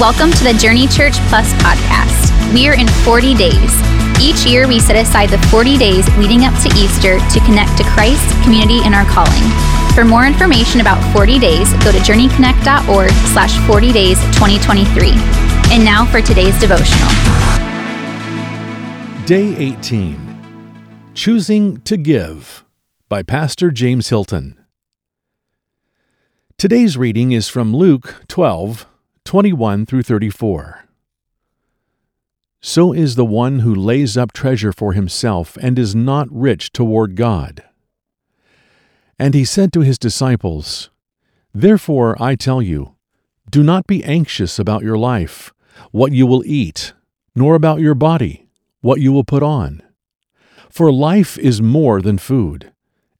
Welcome to the Journey Church Plus podcast. We are in 40 days. Each year, we set aside the 40 days leading up to Easter to connect to Christ, community, and our calling. For more information about 40 days, go to journeyconnect.org slash 40 days 2023. And now for today's devotional. Day 18 Choosing to Give by Pastor James Hilton. Today's reading is from Luke 12, 21 through 34. So is the one who lays up treasure for himself and is not rich toward God. And he said to his disciples, Therefore I tell you, do not be anxious about your life, what you will eat, nor about your body, what you will put on. For life is more than food,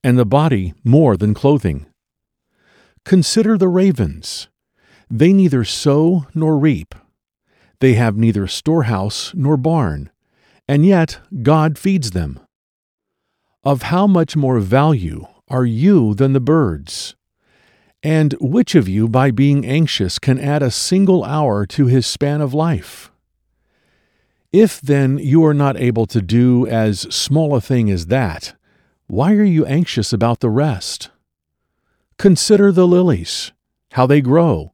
and the body more than clothing. Consider the ravens. They neither sow nor reap. They have neither storehouse nor barn, and yet God feeds them. Of how much more value are you than the birds? And which of you, by being anxious, can add a single hour to his span of life? If then you are not able to do as small a thing as that, why are you anxious about the rest? Consider the lilies, how they grow.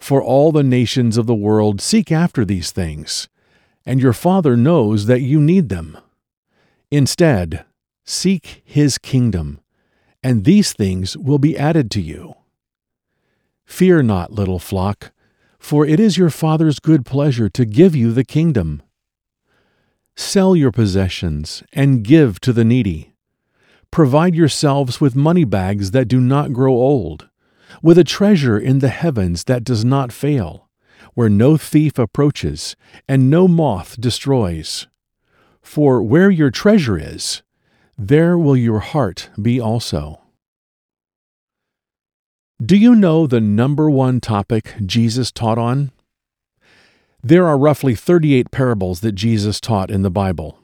For all the nations of the world seek after these things, and your Father knows that you need them. Instead, seek His kingdom, and these things will be added to you. Fear not, little flock, for it is your Father's good pleasure to give you the kingdom. Sell your possessions and give to the needy. Provide yourselves with money bags that do not grow old, with a treasure in the heavens that does not fail, where no thief approaches and no moth destroys. For where your treasure is, there will your heart be also. Do you know the number one topic Jesus taught on? There are roughly 38 parables that Jesus taught in the Bible.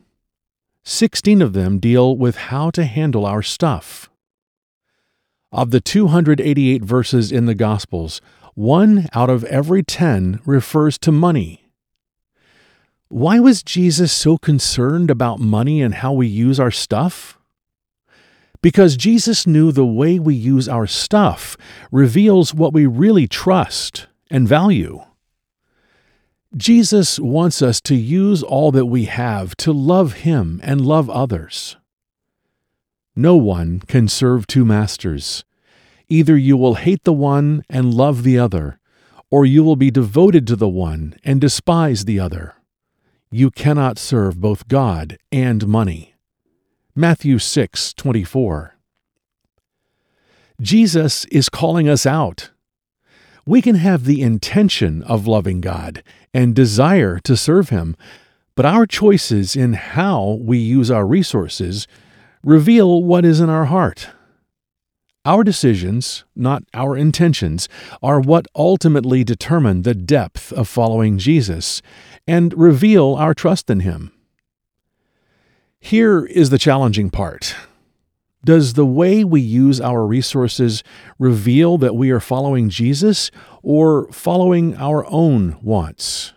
16 of them deal with how to handle our stuff. Of the 288 verses in the Gospels, one out of every 10 refers to money. Why was Jesus so concerned about money and how we use our stuff? Because Jesus knew the way we use our stuff reveals what we really trust and value. Jesus wants us to use all that we have to love Him and love others. No one can serve two masters. Either you will hate the one and love the other, or you will be devoted to the one and despise the other. You cannot serve both God and money. Matthew 6:24. Jesus is calling us out we can have the intention of loving God and desire to serve Him, but our choices in how we use our resources reveal what is in our heart. Our decisions, not our intentions, are what ultimately determine the depth of following Jesus and reveal our trust in Him. Here is the challenging part. Does the way we use our resources reveal that we are following Jesus or following our own wants?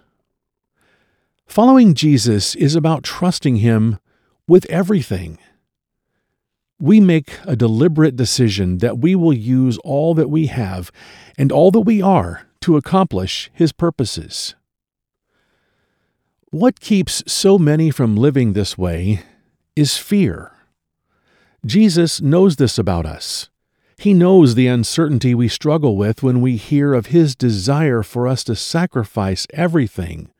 Following Jesus is about trusting Him with everything. We make a deliberate decision that we will use all that we have and all that we are to accomplish His purposes. What keeps so many from living this way is fear. Jesus knows this about us. He knows the uncertainty we struggle with when we hear of His desire for us to sacrifice everything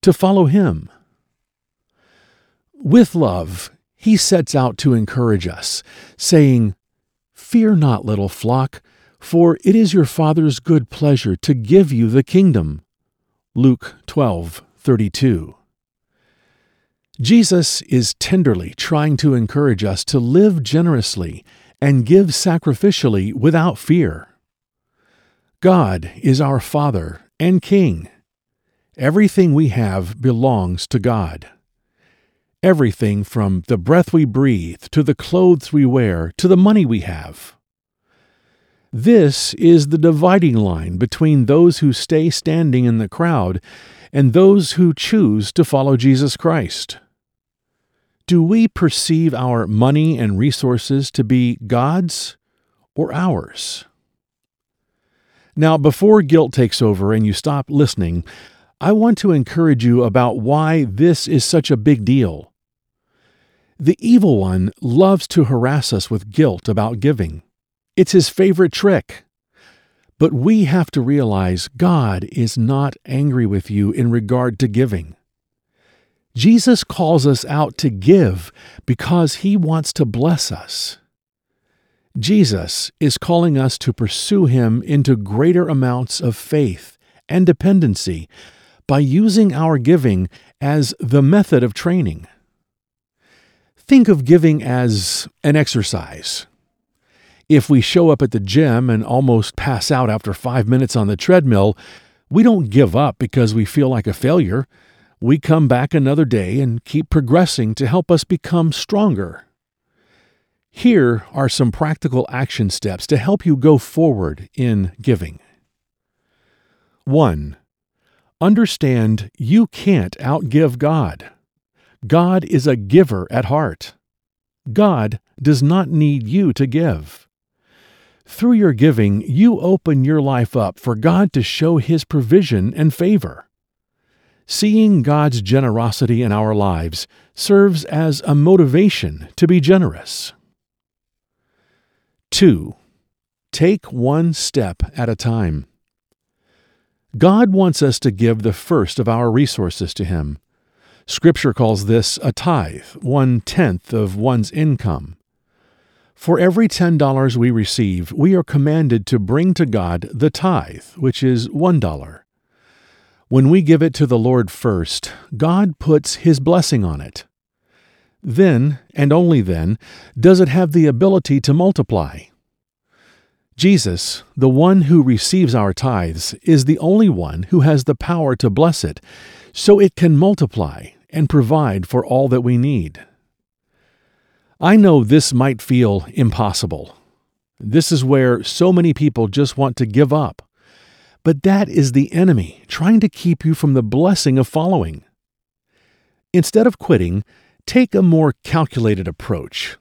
to follow Him. With love, He sets out to encourage us, saying, Fear not, little flock, for it is your Father's good pleasure to give you the kingdom. Luke 12:32. Jesus is tenderly trying to encourage us to live generously and give sacrificially without fear. God is our Father and King. Everything we have belongs to God. Everything from the breath we breathe, to the clothes we wear, to the money we have. This is the dividing line between those who stay standing in the crowd and those who choose to follow Jesus Christ. Do we perceive our money and resources to be God's or ours? Now, before guilt takes over and you stop listening, I want to encourage you about why this is such a big deal. The evil one loves to harass us with guilt about giving. It's his favorite trick. But we have to realize God is not angry with you in regard to giving. Jesus calls us out to give because he wants to bless us. Jesus is calling us to pursue him into greater amounts of faith and dependency by using our giving as the method of training. Think of giving as an exercise. If we show up at the gym and almost pass out after five minutes on the treadmill, we don't give up because we feel like a failure. We come back another day and keep progressing to help us become stronger. Here are some practical action steps to help you go forward in giving. 1. Understand you can't outgive God. God is a giver at heart. God does not need you to give. Through your giving, you open your life up for God to show His provision and favor. Seeing God's generosity in our lives serves as a motivation to be generous. 2. Take one step at a time. God wants us to give the first of our resources to Him. Scripture calls this a tithe, one tenth of one's income. For every $10 we receive, we are commanded to bring to God the tithe, which is $1. When we give it to the Lord first, God puts His blessing on it. Then, and only then, does it have the ability to multiply. Jesus, the one who receives our tithes, is the only one who has the power to bless it, so it can multiply and provide for all that we need. I know this might feel impossible. This is where so many people just want to give up. But that is the enemy trying to keep you from the blessing of following. Instead of quitting, take a more calculated approach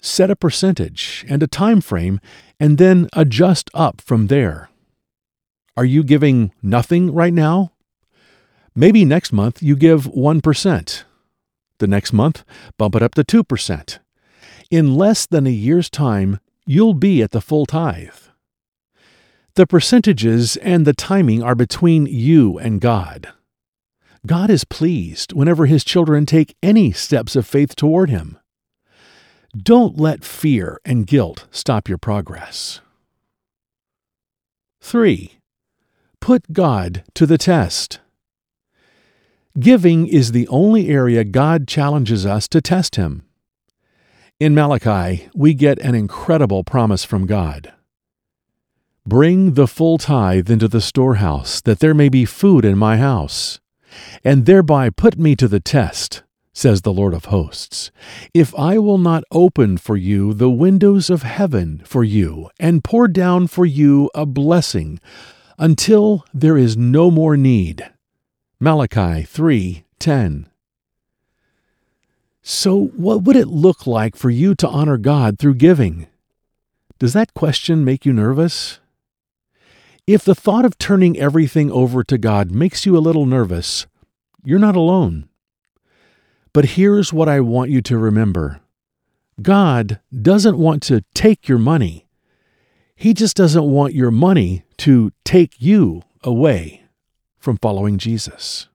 set a percentage and a time frame, and then adjust up from there. Are you giving nothing right now? Maybe next month you give 1%. The next month, bump it up to 2%. In less than a year's time, you'll be at the full tithe. The percentages and the timing are between you and God. God is pleased whenever His children take any steps of faith toward Him. Don't let fear and guilt stop your progress. 3. Put God to the test. Giving is the only area God challenges us to test Him. In Malachi, we get an incredible promise from God. Bring the full tithe into the storehouse, that there may be food in my house, and thereby put me to the test says the Lord of hosts, if I will not open for you the windows of heaven for you and pour down for you a blessing until there is no more need. Malachi 3:10. So what would it look like for you to honor God through giving? Does that question make you nervous? If the thought of turning everything over to God makes you a little nervous, you're not alone. But here's what I want you to remember God doesn't want to take your money, He just doesn't want your money to take you away from following Jesus.